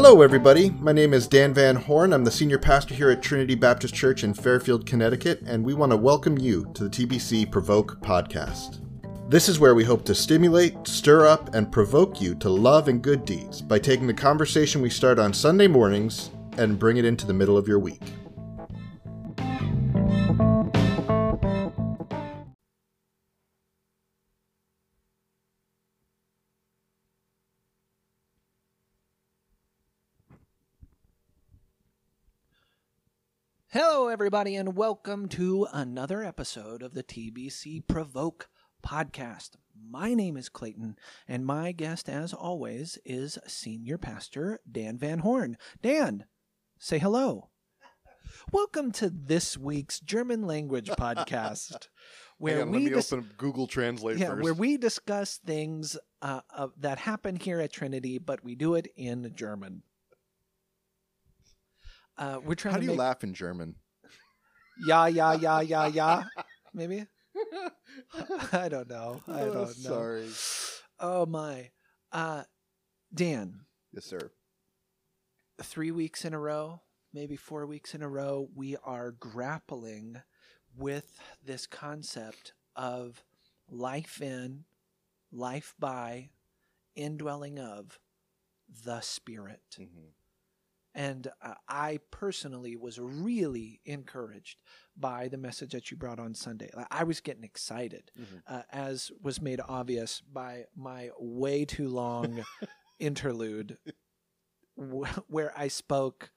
Hello, everybody. My name is Dan Van Horn. I'm the senior pastor here at Trinity Baptist Church in Fairfield, Connecticut, and we want to welcome you to the TBC Provoke podcast. This is where we hope to stimulate, stir up, and provoke you to love and good deeds by taking the conversation we start on Sunday mornings and bring it into the middle of your week. Hello, everybody, and welcome to another episode of the TBC Provoke podcast. My name is Clayton, and my guest, as always, is Senior Pastor Dan Van Horn. Dan, say hello. Welcome to this week's German language podcast, where on, we let me dis- open Google Translate yeah, first. where we discuss things uh, uh, that happen here at Trinity, but we do it in German. Uh, we're trying How to do you make laugh in German? yeah, yeah, yeah, yeah, yeah. Maybe I don't know. I don't Oh, know. Sorry. Oh my, uh, Dan. Yes, sir. Three weeks in a row, maybe four weeks in a row, we are grappling with this concept of life in, life by, indwelling of the Spirit. Mhm. And uh, I personally was really encouraged by the message that you brought on Sunday. Like, I was getting excited, Mhm. uh, as was made obvious by my way too long interlude, wh- where I spoke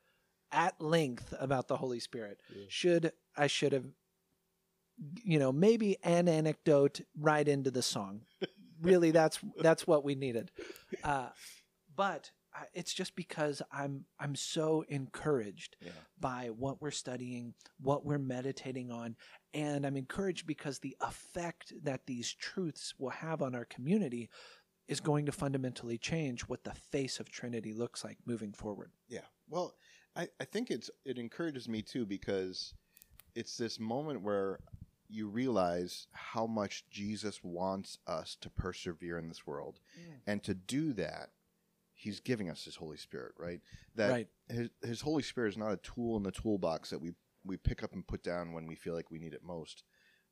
at length about the Holy Spirit. Yeah. Should I should have, you know, maybe an anecdote right into the song. really, that's that's what we needed. Uh, but it's just because I'm I'm so encouraged Yeah. by what we're studying, what we're meditating on, and I'm encouraged because the effect that these truths will have on our community is going to fundamentally change what the face of Trinity looks like moving forward. Yeah. Well, I, I think it's it encourages me too because it's this moment where you realize how much Jesus wants us to persevere in this world. Mm. And to do that, he's giving us his Holy Spirit, right? That right. his, his Holy Spirit is not a tool in the toolbox that we we pick up and put down when we feel like we need it most,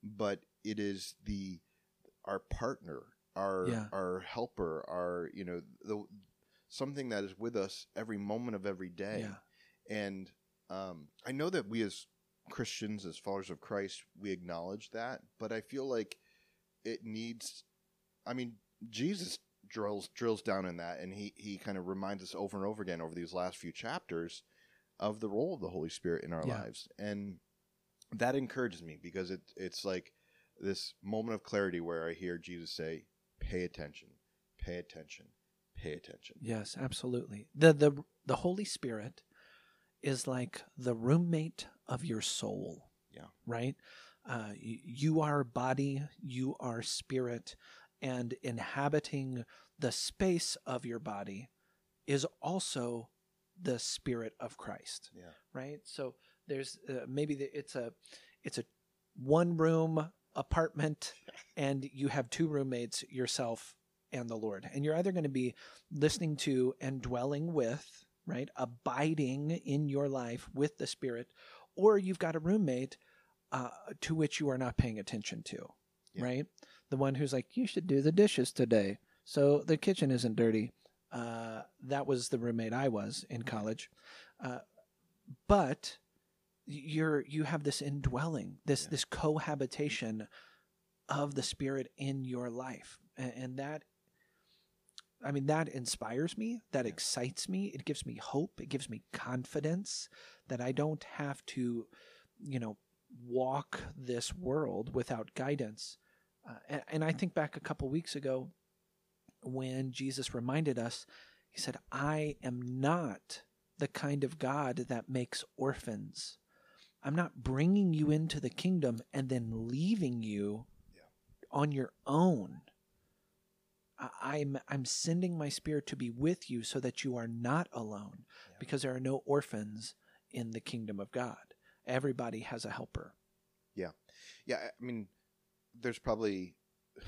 but it is the our partner, our Yeah. our helper, our you know the something that is with us every moment of every day. Yeah. And um, I know that we as Christians, as followers of Christ, we acknowledge that, but I feel like it needs. I mean, Jesus drills drills down in that, and he he kind of reminds us over and over again over these last few chapters of the role of the Holy Spirit in our Yeah. lives, and that encourages me because it it's like this moment of clarity where I hear Jesus say, "Pay attention, pay attention, pay attention." Yes, absolutely. The the the Holy Spirit is like the roommate of your soul. Yeah. Right? Uh, you are body, you are spirit, and inhabiting the space of your body is also the spirit of Christ. Yeah. Right? So there's uh, maybe the, it's a it's a one room apartment and you have two roommates yourself and the Lord. And you're either going to be listening to and dwelling with, right? Abiding in your life with the Spirit, or you've got a roommate uh, to which you are not paying attention to, Yeah. right? The one who's like, you should do the dishes today. So the kitchen isn't dirty. Uh, that was the roommate I was in college. Uh, but you're you have this indwelling, this Yeah. this cohabitation of the spirit in your life and, and that i mean that inspires me that Yeah. excites me it gives me hope it gives me confidence that i don't have to you know walk this world without guidance uh, and, and i think back a couple weeks ago when jesus reminded us he said i am not the kind of god that makes orphans i'm not bringing you into the kingdom and then leaving you on your own. I'm I'm sending my spirit to be with you so that you are not alone Yeah. because there are no orphans in the kingdom of God. Everybody has a helper. Yeah, Yeah, I mean, there's probably,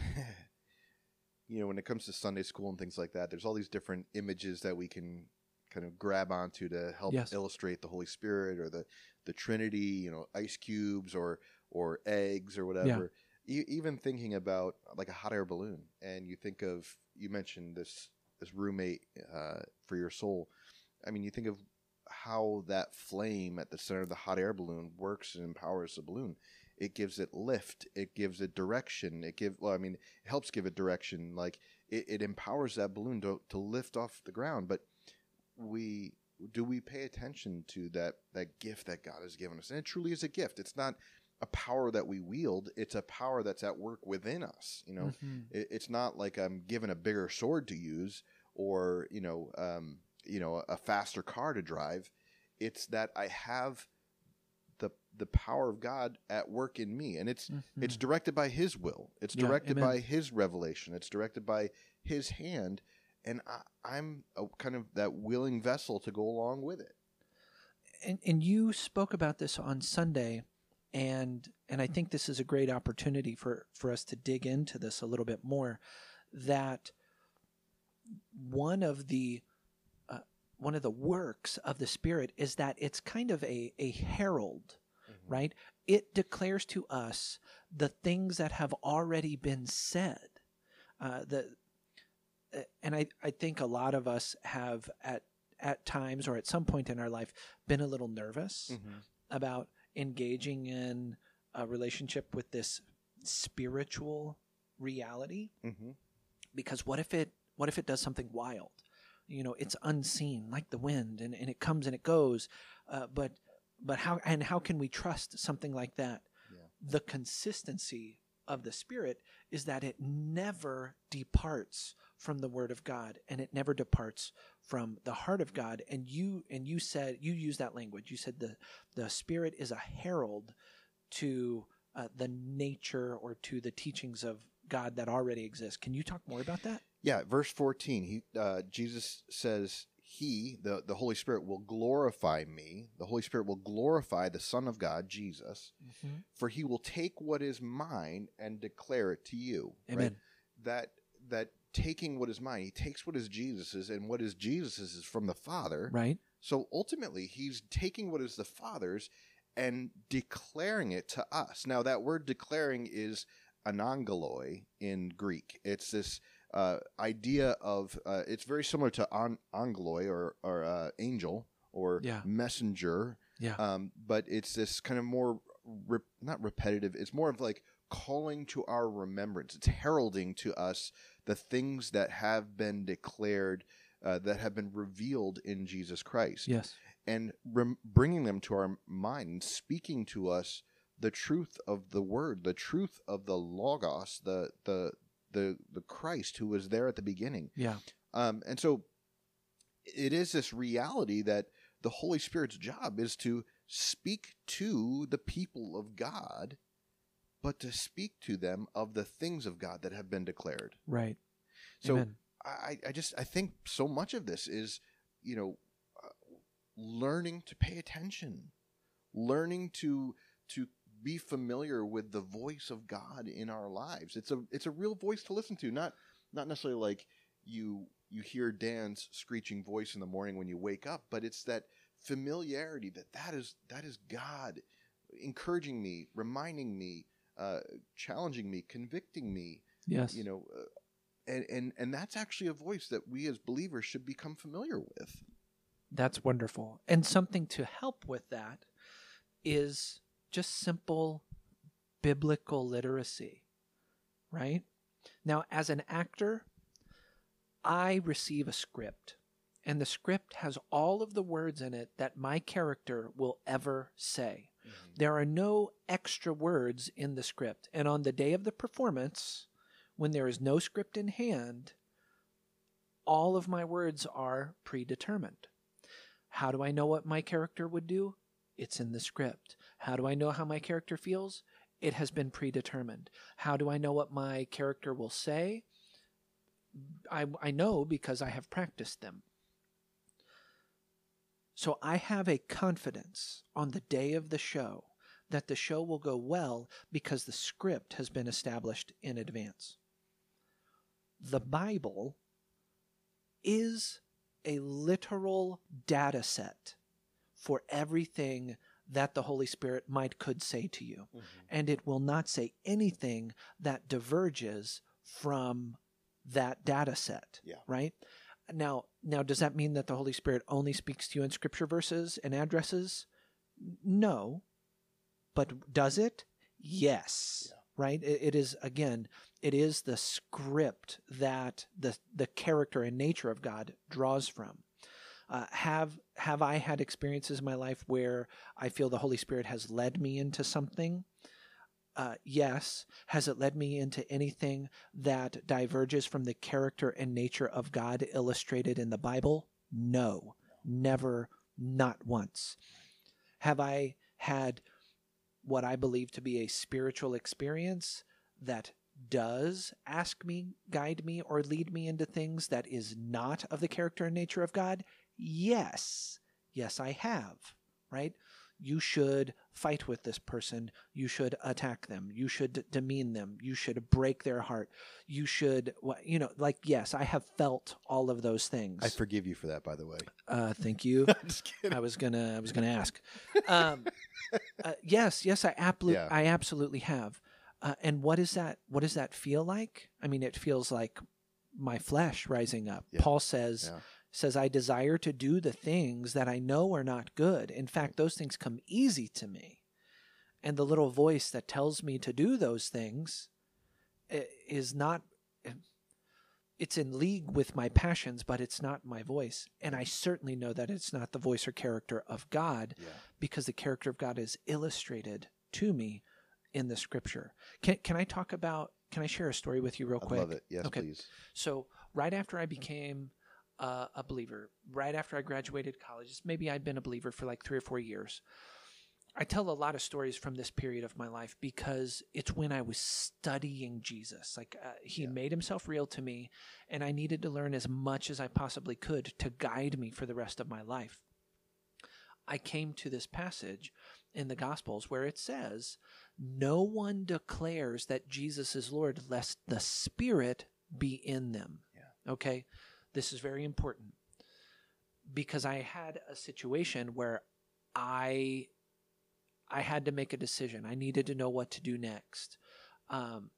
you know, when it comes to Sunday school and things like that, there's all these different images that we can kind of grab onto to help Yes. illustrate the Holy Spirit or the the Trinity. You know, ice cubes or or eggs or whatever. E- even thinking about like a hot air balloon, and you think of you mentioned this this roommate uh, for your soul. I mean, you think of how that flame at the center of the hot air balloon works and empowers the balloon. It gives it lift. It gives it direction. It give well, I mean, it helps give it direction. Like it, it empowers that balloon to, to lift off the ground. But we do we pay attention to that that gift that God has given us, and it truly is a gift. It's not a power that we wield. It's a power that's at work within us. You know, Mhm. it, it's not like I'm given a bigger sword to use or you know um, you know a faster car to drive. It's that I have the power of God at work in me, and it's Mhm. it's directed by His will. It's Yeah, directed amen. by His revelation. It's directed by His hand, and I, I'm a, kind of that willing vessel to go along with it. and, and you spoke about this on Sunday, and and I think this is a great opportunity for for us to dig into this a little bit more. That one of the uh, one of the works of the Spirit is that it's kind of a a herald, right? It declares to us the things that have already been said. Uh, the uh, and I, I think a lot of us have at at times or at some point in our life been a little nervous about engaging in a relationship with this spiritual reality Mm-hmm. because what if it what if it does something wild you know it's unseen like the wind and, and it comes and it goes uh, but but how and how can we trust something like that? Yeah. the consistency of the spirit is that it never departs from the word of god and it never departs from the heart of god. And you and you said you used that language. You said the the spirit is a herald to uh, the nature or to the teachings of god that already exist. Can you talk more about that? Yeah, verse 14, he uh, Jesus says, He, the, the Holy Spirit, will glorify me. The Holy Spirit will glorify the Son of God, Jesus, mm-hmm. for he will take what is mine and declare it to you. right? Amen. That that taking what is mine, he takes what is Jesus's, and what is Jesus's is from the Father. right So ultimately, he's taking what is the Father's and declaring it to us. Now, that word declaring is anangeloi in Greek. It's this uh, idea of, uh, it's very similar to an, angeloi or, or uh, angel or Yeah. messenger, yeah um, but it's this kind of more, rep- not repetitive, it's more of like calling to our remembrance. It's heralding to us the things that have been declared, uh, that have been revealed in Jesus Christ yes and rem- bringing them to our mind and speaking to us the truth of the word, the truth of the logos, the the the the Christ who was there at the beginning. yeah Um, and so it is this reality that the Holy Spirit's job is to speak to the people of God, but to speak to them of the things of God that have been declared. right So Amen. I, I just I think so much of this is, you know, uh, learning to pay attention, learning to to be familiar with the voice of God in our lives. It's a it's a real voice to listen to, not not necessarily like you you hear Dan's screeching voice in the morning when you wake up, but it's that familiarity that that is that is God encouraging me, reminding me, uh, challenging me, convicting me yes you know uh, and and and that's actually a voice that we as believers should become familiar with That's wonderful. And something to help with that is just simple biblical literacy, right? Now, as an actor, I receive a script, and the script has all of the words in it that my character will ever say. Mm-hmm. There are no extra words in the script. And on the day of the performance, when there is no script in hand, all of my words are predetermined. How do I know what my character would do? It's in the script. How do I know how my character feels? It has been predetermined. How do I know what my character will say? I, I know because I have practiced them. So I have a confidence on the day of the show that the show will go well because the script has been established in advance. The Bible is a literal data set for everything that the Holy Spirit might could say to you. Mhm. And it will not say anything that diverges from that data set. Yeah. Right? Now now does that mean that the Holy Spirit only speaks to you in scripture verses and addresses? No. But does it? Yes. Yeah. Right? It, it is again, it is the script that the the character and nature of God draws from. Uh, have have I had experiences in my life where I feel the Holy Spirit has led me into something? Uh, yes. Has it led me into anything that diverges from the character and nature of God illustrated in the Bible? No, never, not once. Have I had what I believe to be a spiritual experience that does ask me, guide me, or lead me into things that is not of the character and nature of God? Yes. Yes, I have, right? You should fight with this person. You should attack them. You should demean them. You should break their heart. You should, you know, like, yes, I have felt all of those things. I forgive you for that, by the way. uh, thank you. I'm just kidding. I was gonna I was gonna ask. Um, uh, yes, yes, I absolutely Yeah. I absolutely have. Uh, and what is that? What does that feel like? I mean, it feels like my flesh rising up. Yeah. Paul says Yeah. Says I desire to do the things that I know are not good. In fact, those things come easy to me. And the little voice that tells me to do those things eh, is not eh, it's in league with my passions, but it's not my voice. And I certainly know that it's not the voice or character of God Yeah. because the character of God is illustrated to me in the scripture. Can can I talk about can I share a story with you real I quick? love it. Yes, Okay. please. So right after I became uh, a believer, right after I graduated college, maybe I'd been a believer for like three or four years. I tell a lot of stories from this period of my life because it's when I was studying Jesus. Like uh, he Yeah. made himself real to me, and I needed to learn as much as I possibly could to guide me for the rest of my life. I came to this passage in the Gospels where it says, No one declares that Jesus is Lord lest the Spirit be in them. Yeah. Okay? This is very important because I had a situation where I I had to make a decision. I needed to know what to do next. Um,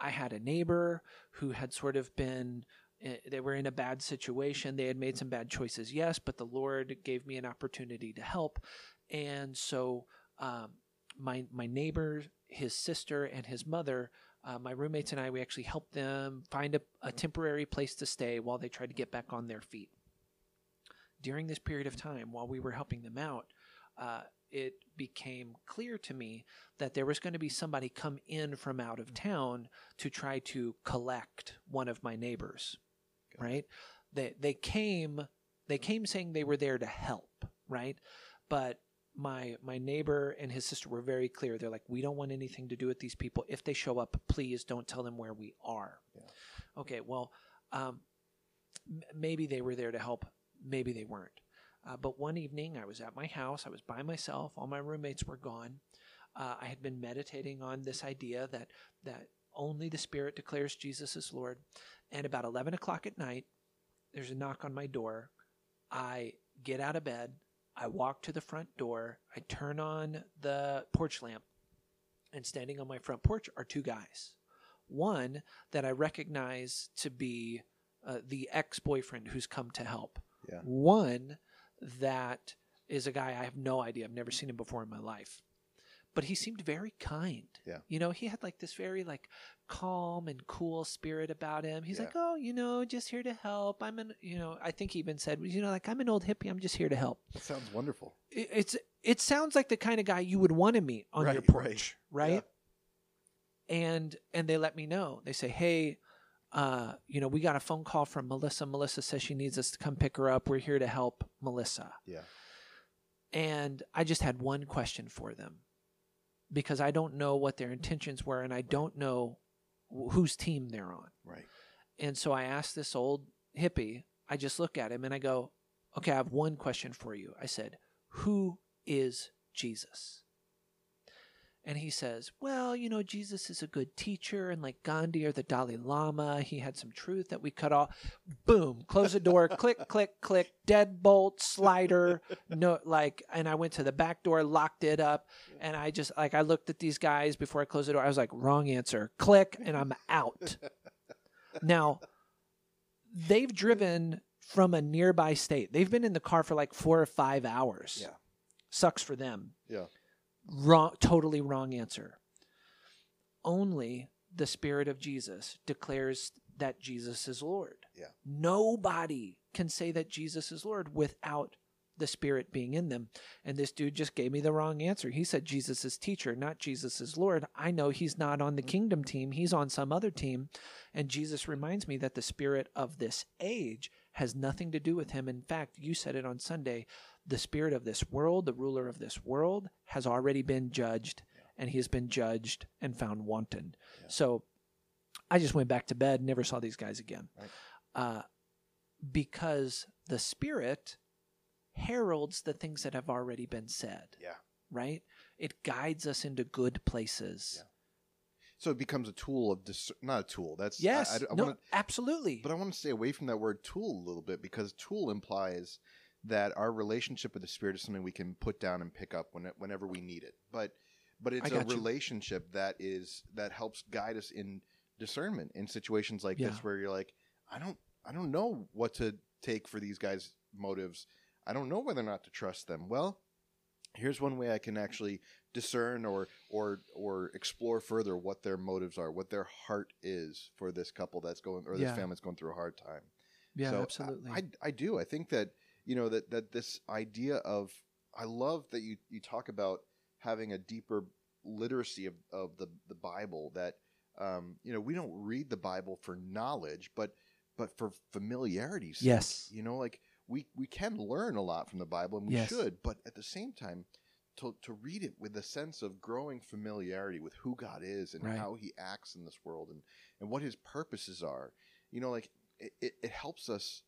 I had a neighbor who had sort of been eh, they were in a bad situation. They had made some bad choices, yes, but the Lord gave me an opportunity to help. And so um, my my neighbor, his sister, and his mother, uh, my roommates and I, we actually helped them find a, a temporary place to stay while they tried to get back on their feet. During this period of time, while we were helping them out, uh, it became clear to me that there was going to be somebody come in from out of town to try to collect one of my neighbors it. right they they came they came saying they were there to help right but my my neighbor and his sister were very clear. They're like we don't want anything to do with these people. If they show up please don't tell them where we are. Yeah. okay well um, m- maybe they were there to help. Maybe they weren't. Uh, but one evening i was at my house. I was by myself. All my roommates were gone. Uh, i had been meditating on this idea that that only the spirit declares jesus is lord. And about 11 o'clock at night there's a knock on my door. I get out of bed i walk to the front door i turn on the porch lamp and standing on my front porch are two guys one that i recognize to be uh, the ex-boyfriend who's come to help Yeah. one that is a guy I have no idea. I've never seen him before in my life. But he seemed very kind. Yeah. You know, he had like this very like calm and cool spirit about him. He's Yeah. like, "Oh, you know, just here to help. I'm an, you know, I think he even said, you know, like I'm an old hippie. I'm just here to help." That sounds wonderful. It, it's it sounds like the kind of guy you would want to meet on your Right, right. porch, right? And and they let me know. They say, "Hey, uh, you know, we got a phone call from Melissa. Melissa says she needs us to come pick her up. We're here to help Melissa." Yeah. And I just had one question for them because I don't know what their intentions were and I don't know wh- whose team they're on. Right. And so I asked this old hippie, I just look at him and I go, okay, I have one question for you. I said, who is Jesus? And he says, Well, you know, Jesus is a good teacher, and like Gandhi or the Dalai Lama, he had some truth that we cut off. Boom, close the door, click, click, click, deadbolt, slider, no, like, and I went to the back door, locked it up, and I just, like, I looked at these guys before I closed the door. I was like, Wrong answer, click, and I'm out. now, they've driven from a nearby state, they've been in the car for like four or five hours. Yeah. Sucks for them Yeah. Wrong totally wrong answer. Only the spirit of jesus declares that jesus is lord. Yeah. nobody can say that jesus is lord without the spirit being in them. And this dude just gave me the wrong answer. He said jesus is teacher not jesus is lord. I know he's not on the kingdom team. He's on some other team. And jesus reminds me that the spirit of this age has nothing to do with him. In fact you said it on sunday the spirit of this world, the ruler of this world, has already been judged, and he has been judged and found wanton. So I just went back to bed, never saw these guys again. Right. Uh, because the spirit heralds the things that have already been said, Yeah. right? It guides us into good places. Yeah. So it becomes a tool of dis- not a tool. That's I- Yes, I, I no, wanna- absolutely. but I want to stay away from that word tool a little bit because tool implies that our relationship with the spirit is something we can put down and pick up when, whenever we need it. But but it's a got you. relationship that is that helps guide us in discernment in situations like Yeah. this where you're like, I don't I don't know what to take for these guys' motives. I don't know whether or not to trust them. Well, here's one way I can actually discern or or or explore further what their motives are, what their heart is for this couple that's going or this Yeah. family that's going through a hard time. yeah, So, absolutely. I, I do. I think that you know that that this idea of I love that you you talk about having a deeper literacy of, of the the Bible. That um, you know we don't read the Bible for knowledge, but but for familiarity's sake. yes. You know, like we we can learn a lot from the Bible, and we Yes. should. But at the same time. To, to read it with a sense of growing familiarity with who God is and Right. how He acts in this world and, and what His purposes are, you know, like it, it, it helps us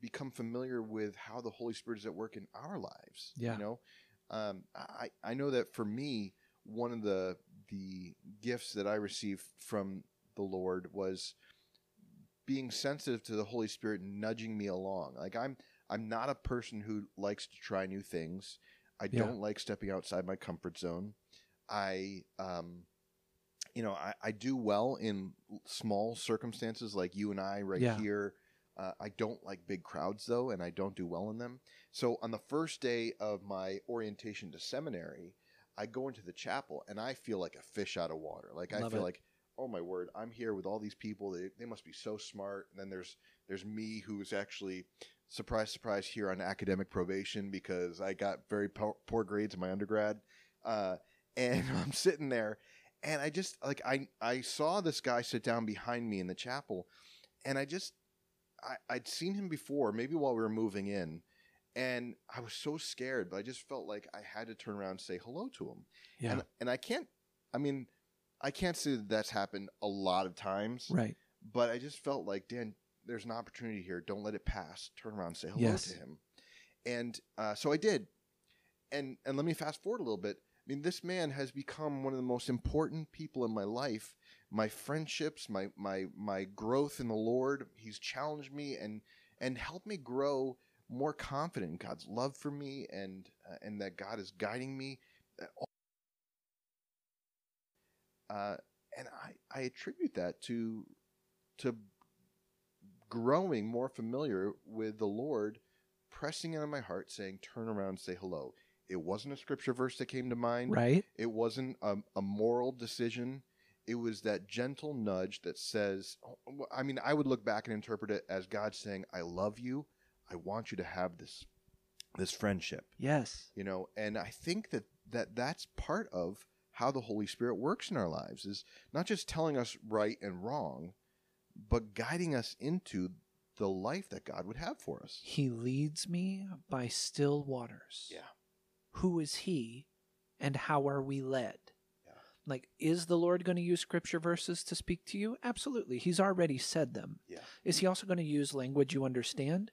become familiar with how the Holy Spirit is at work in our lives. Yeah. You know, um, I I know that for me, one of the the gifts that I received from the Lord was being sensitive to the Holy Spirit nudging me along. Like I'm I'm not a person who likes to try new things. I Yeah. don't like stepping outside my comfort zone. I um you know, I, I do well in small circumstances like you and I right Yeah. here. Uh, I don't like big crowds though, and I don't do well in them. So on the first day of my orientation to seminary, I go into the chapel and I feel like a fish out of water. Like I feel it. like, oh my word, I'm here with all these people. They, they must be so smart. And then there's there's me who's actually surprise surprise here on academic probation because I got very poor, poor grades in my undergrad. Uh, and I'm sitting there and I just like I I saw this guy sit down behind me in the chapel and I just I, I'd seen him before, maybe while we were moving in, and I was so scared, but I just felt like I had to turn around and say hello to him. Yeah. And and I can't I mean, I can't say that that's happened a lot of times, right. but I just felt like, Dan, there's an opportunity here. Don't let it pass. Turn around and say hello Yes. to him. And uh, so I did. And and let me fast forward a little bit. I mean, this man has become one of the most important people in my life. My friendships, my my my growth in the Lord. He's challenged me and and helped me grow more confident in God's love for me and uh, and that God is guiding me. Uh, and I, I attribute that to to growing more familiar with the Lord, pressing it on my heart, saying, "Turn around, say hello." It wasn't a scripture verse that came to mind. Right. It wasn't a, a moral decision. It was that gentle nudge that says, I mean, I would look back and interpret it as God saying, "I love you. I want you to have this this friendship." Yes. you know and i think that that that's part of how the holy spirit works in our lives is not just telling us right and wrong but guiding us into the life that god would have for us He leads me by still waters. Yeah. Who is he and how are we led? Yeah. Like, is the Lord going to use scripture verses to speak to you? Absolutely. He's already said them. Yeah. Is he also going to use language you understand?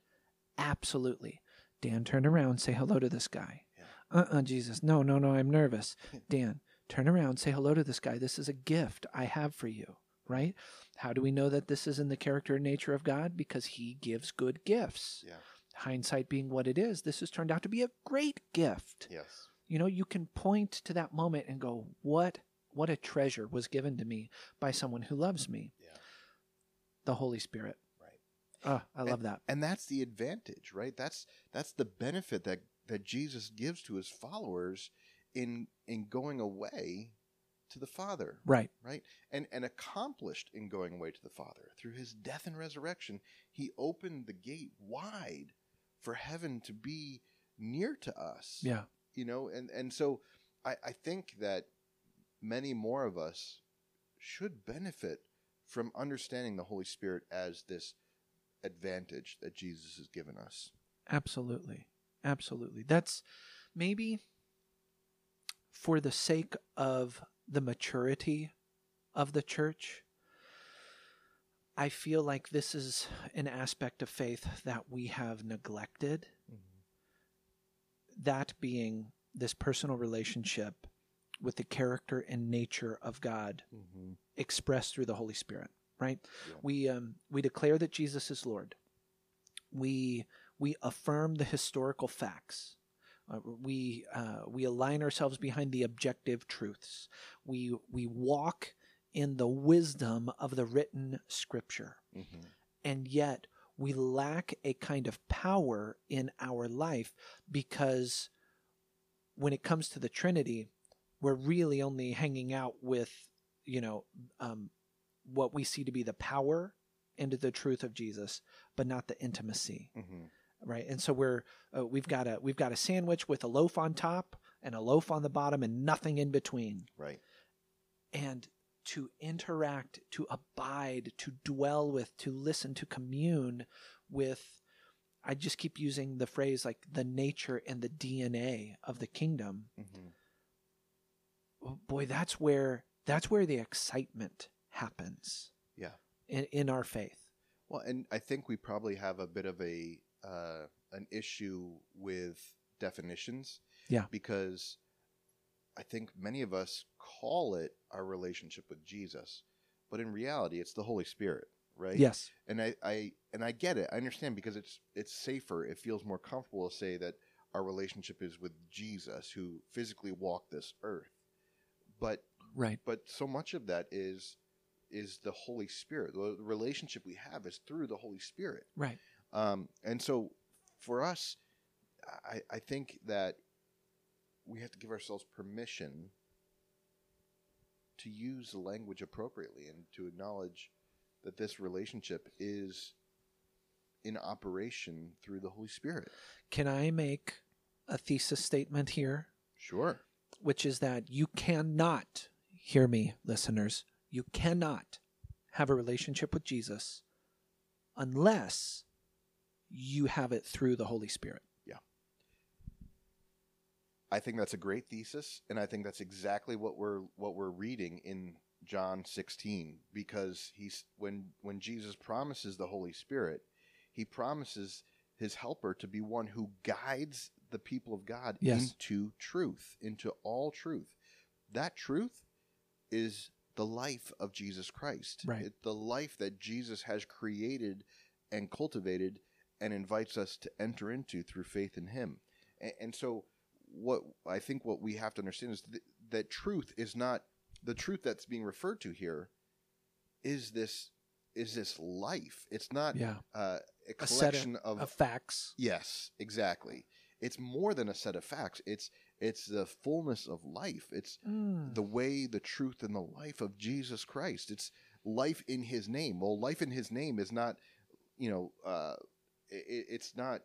Absolutely. Dan, turn around, say hello to this guy. Yeah. Uh uh Jesus. No, no, no, I'm nervous. Dan, turn around, say hello to this guy. This is a gift I have for you, right? How do we know that this is in the character and nature of God? Because he gives good gifts. Yeah. Hindsight being what it is, this has turned out to be a great gift. Yes. You know, you can point to that moment and go, "What what a treasure was given to me by someone who loves me." Yeah. The Holy Spirit. Right. Oh, I love that. And that's the advantage, right? That's that's the benefit that that Jesus gives to his followers in in going away to the Father, Right. right? And and accomplished in going away to the Father through his death and resurrection, he opened the gate wide for heaven to be near to us. Yeah. You know, and and so I I think that many more of us should benefit from understanding the Holy Spirit as this advantage that Jesus has given us. Absolutely. Absolutely. That's maybe for the sake of the maturity of the church. I feel like this is an aspect of faith that we have neglected. That being this personal relationship with the character and nature of God Mm-hmm. expressed through the Holy Spirit, right? Yeah. We um, we declare that Jesus is Lord. We we affirm the historical facts. Uh, we uh, we align ourselves behind the objective truths. We we walk in the wisdom of the written Scripture, Mm-hmm. and yet we lack a kind of power in our life because when it comes to the Trinity, we're really only hanging out with you know um, what we see to be the power and the truth of Jesus, but not the intimacy, Mm-hmm. right? And so we're uh, we've got a we've got a sandwich with a loaf on top and a loaf on the bottom and nothing in between, Right. and to interact, to abide, to dwell with, to listen, to commune with. I just keep using the phrase like the nature and the DNA of the kingdom. Mm-hmm. Oh, Boy, that's where that's where the excitement happens Yeah. in, in our faith. Well, and I think we probably have a bit of a uh, an issue with definitions. Yeah. Because I think many of us call it our relationship with Jesus, but in reality, it's the Holy Spirit, right? Yes. And I, I and I get it. I understand because it's it's safer. It feels more comfortable to say that our relationship is with Jesus, who physically walked this earth. But Right. but so much of that is is the Holy Spirit. The relationship we have is through the Holy Spirit. Right. Um, and so for us, I, I think that we have to give ourselves permission to use the language appropriately and to acknowledge that this relationship is in operation through the Holy Spirit. Can I make a thesis statement here, Sure. which is that you cannot, hear me, listeners, you cannot have a relationship with Jesus unless you have it through the Holy Spirit. I think that's a great thesis, and I think that's exactly what we're what we're reading in John 16 because he's when when Jesus promises the Holy Spirit, he promises his helper to be one who guides the people of God Yes. into truth, into all truth. That truth is the life of Jesus Christ. Right. The life that Jesus has created and cultivated and invites us to enter into through faith in him. And, and so what I think what we have to understand is th- that truth is not the truth that's being referred to here is this is this life. It's not Yeah. uh, a A collection of, Of facts. yes, exactly. It's more than a set of facts. It's it's the fullness of life. It's Mm. the way, the truth, and the life of Jesus Christ. It's life in His name. Well, life in His name is not, you know, uh, it, it's not.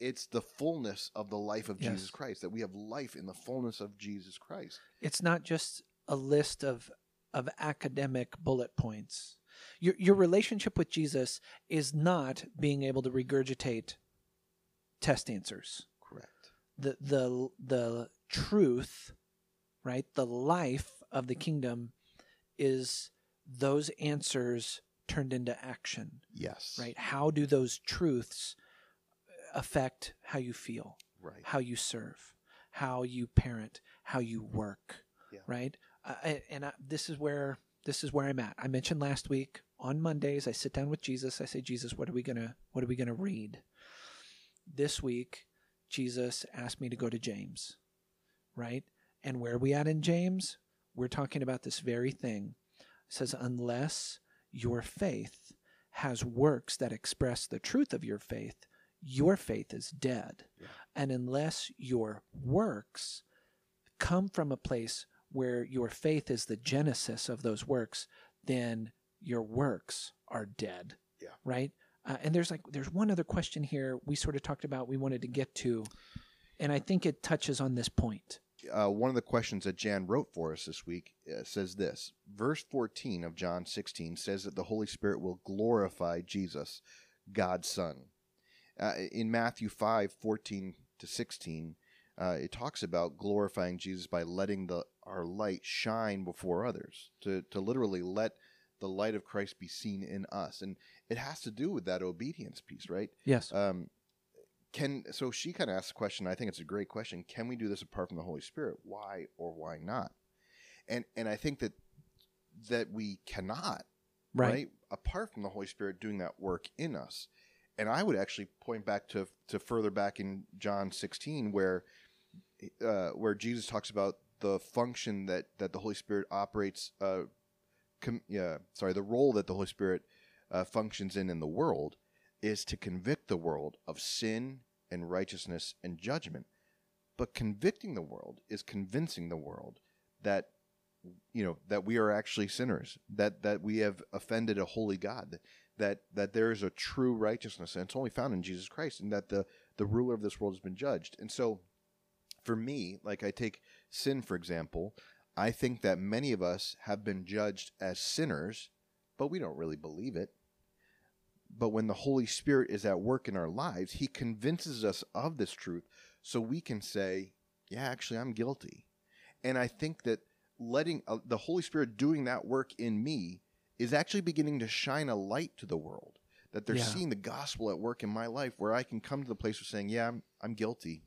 It's the fullness of the life of Yes. Jesus Christ. That we have life in the fullness of Jesus Christ. It's not just a list of of academic bullet points. Your your relationship with Jesus is not being able to regurgitate test answers. Correct. The the the truth, right? The life of the kingdom is those answers turned into action, Yes. right? How do those truths affect how you feel? Right. how you serve, how you parent, how you work, Yeah. right? Uh, and I, this is where this is where I'm at. I mentioned last week on Mondays I sit down with Jesus. I say, Jesus, what are we gonna what are we gonna read? This week, Jesus asked me to go to James, right? And where are we at in James? We're talking about this very thing. It says, unless your faith has works that express the truth of your faith, your faith is dead. Yeah. And unless your works come from a place where your faith is the genesis of those works, then your works are dead. Yeah. Right? Uh, and there's like there's one other question here we sort of talked about we wanted to get to and I think it touches on this point. uh, one of the questions that Jan wrote for us this week uh, says this. Verse 14 of John 16 says that the Holy Spirit will glorify Jesus, God's Son. Uh, in Matthew 5 14 to 16, uh, it talks about glorifying Jesus by letting the our light shine before others, to, to literally let the light of Christ be seen in us. And it has to do with that obedience piece, right? Yes. Um, can so she kind of asked the question. I think it's a great question. Can we do this apart from the Holy Spirit? Why or why not? And and I think that that we cannot right, apart from the Holy Spirit doing that work in us. And I would actually point back to to further back in John 16 where uh, where Jesus talks about the function that that the Holy Spirit operates. Uh, com- yeah, sorry, the role that the Holy Spirit uh, functions in in the world is to convict the world of sin and righteousness and judgment. But convicting the world is convincing the world that you know that we are actually sinners, that that we have offended a holy God, that that there is a true righteousness, and it's only found in Jesus Christ, and that the the ruler of this world has been judged. And so, for me, like I take sin for example, I think that many of us have been judged as sinners, but we don't really believe it. But when the Holy Spirit is at work in our lives, He convinces us of this truth so we can say, Yeah, actually, I'm guilty. And I think that letting uh, the Holy Spirit doing that work in me is actually beginning to shine a light to the world. That they're Yeah. seeing the gospel at work in my life where I can come to the place of saying, Yeah, I'm, I'm guilty.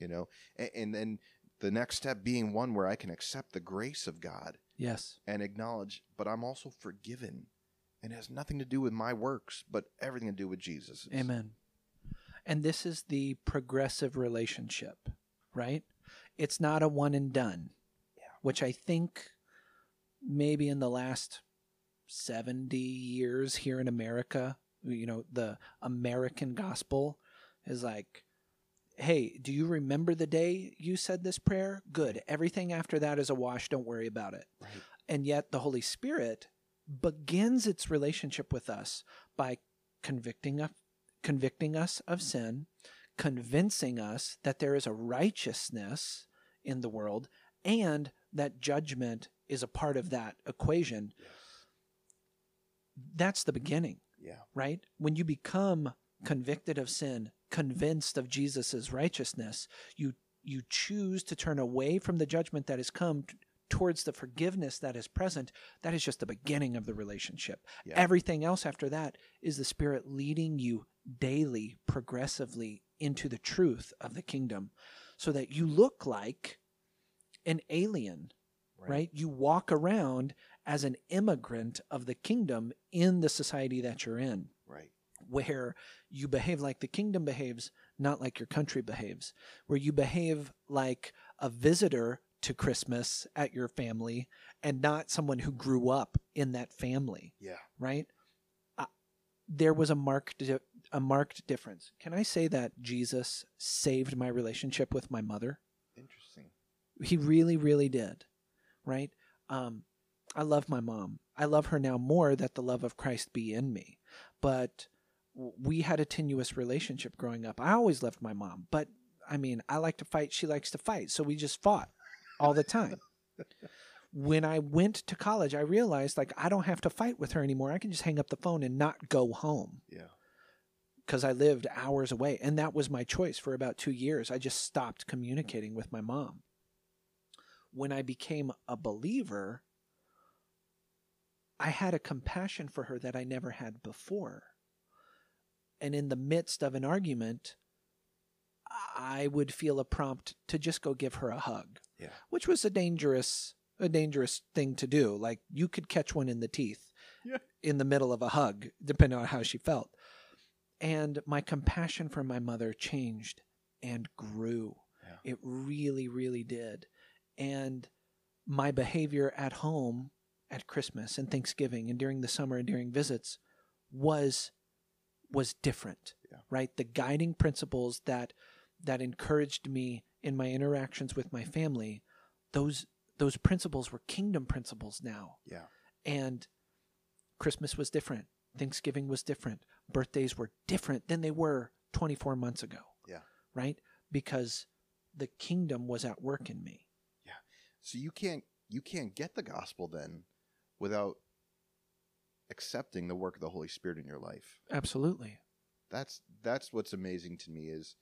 You know, and, and then the next step being one where I can accept the grace of God Yes. and acknowledge, but I'm also forgiven. And it has nothing to do with my works, but everything to do with Jesus. Amen. And this is the progressive relationship, right? It's not a one and done. Which I think maybe in the last 70 years here in America, you know, the American gospel is like, hey, do you remember the day you said this prayer? Good. Everything after that is a wash. Don't worry about it. Right. And yet the Holy Spirit begins its relationship with us by convicting us, convicting us of sin, convincing us that there is a righteousness in the world and that judgment is a part of that equation. That's the beginning, Yeah. right? When you become convicted of sin, convinced of Jesus' righteousness, you you choose to turn away from the judgment that has come t- towards the forgiveness that is present. That is just the beginning of the relationship. Yeah. Everything else after that is the Spirit leading you daily, progressively into the truth of the kingdom so that you look like an alien, right? You walk around as an immigrant of the kingdom in the society that you're in Right. where you behave like the kingdom behaves, not like your country behaves, where you behave like a visitor to Christmas at your family and not someone who grew up in that family, Yeah. right? Uh, there was a marked di- a marked difference. Can I say that Jesus saved my relationship with my mother? He really, really did. Right? Um, I love my mom. I love her now more that the love of Christ be in me. But we had a tenuous relationship growing up. I always loved my mom, but I mean, I like to fight. She likes to fight. So we just fought all the time. when I went to college, I realized like I don't have to fight with her anymore. I can just hang up the phone and not go home Yeah. because I lived hours away. And that was my choice for about two years. I just stopped communicating with my mom. When I became a believer, I had a compassion for her that I never had before. And in the midst of an argument, I would feel a prompt to just go give her a hug Yeah. which was a dangerous a dangerous thing to do. Like you could catch one in the teeth Yeah. in the middle of a hug, depending on how she felt. And my compassion for my mother changed and grew. Yeah. It really, really did. And my behavior at home at Christmas and Thanksgiving and during the summer and during visits was was different. Yeah. Right? The guiding principles that that encouraged me in my interactions with my family, those those principles were kingdom principles now. Yeah. And Christmas was different. Thanksgiving was different. Birthdays were different than they were 24 months ago. Yeah. Right? Because the kingdom was at work in me. So you can't you can't get the gospel then without accepting the work of the Holy Spirit in your life. Absolutely. That's that's what's amazing to me is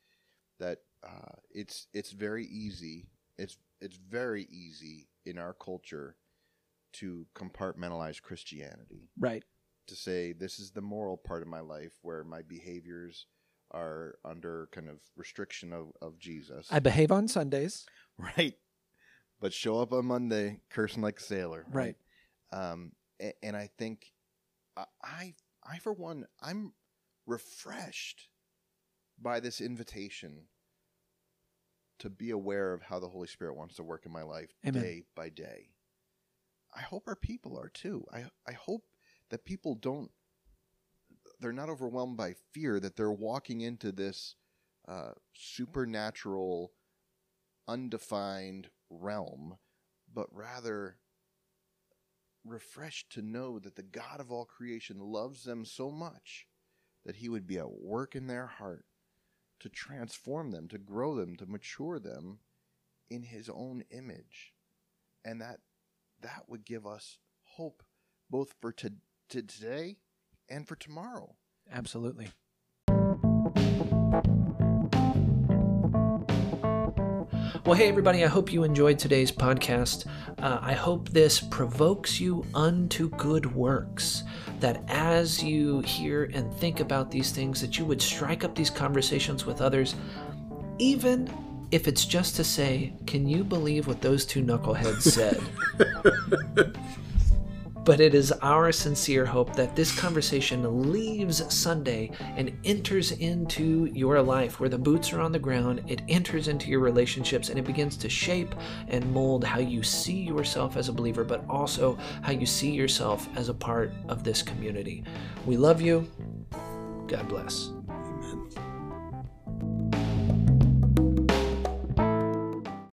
that uh, it's it's very easy. It's it's very easy in our culture to compartmentalize Christianity. Right. To say this is the moral part of my life where my behaviors are under kind of restriction of, of Jesus. I behave on Sundays. Right. But show up on Monday cursing like a sailor. Right. Um, a- and I think I, I, I, for one, I'm refreshed by this invitation to be aware of how the Holy Spirit wants to work in my life Amen. day by day. I hope our people are too. I, I hope that people don't, they're not overwhelmed by fear, that they're walking into this uh, supernatural, undefined realm, but rather refreshed to know that the God of all creation loves them so much that he would be at work in their heart to transform them, to grow them, to mature them in his own image. And that that would give us hope both for to, to today and for tomorrow. Absolutely. Well, hey, everybody, I hope you enjoyed today's podcast. Uh, I hope this provokes you unto good works. That as you hear and think about these things, that you would strike up these conversations with others, even if it's just to say, Can you believe what those two knuckleheads said? But it is our sincere hope that this conversation leaves Sunday and enters into your life where the boots are on the ground, it enters into your relationships, and it begins to shape and mold how you see yourself as a believer, but also how you see yourself as a part of this community. We love you. God bless. Amen.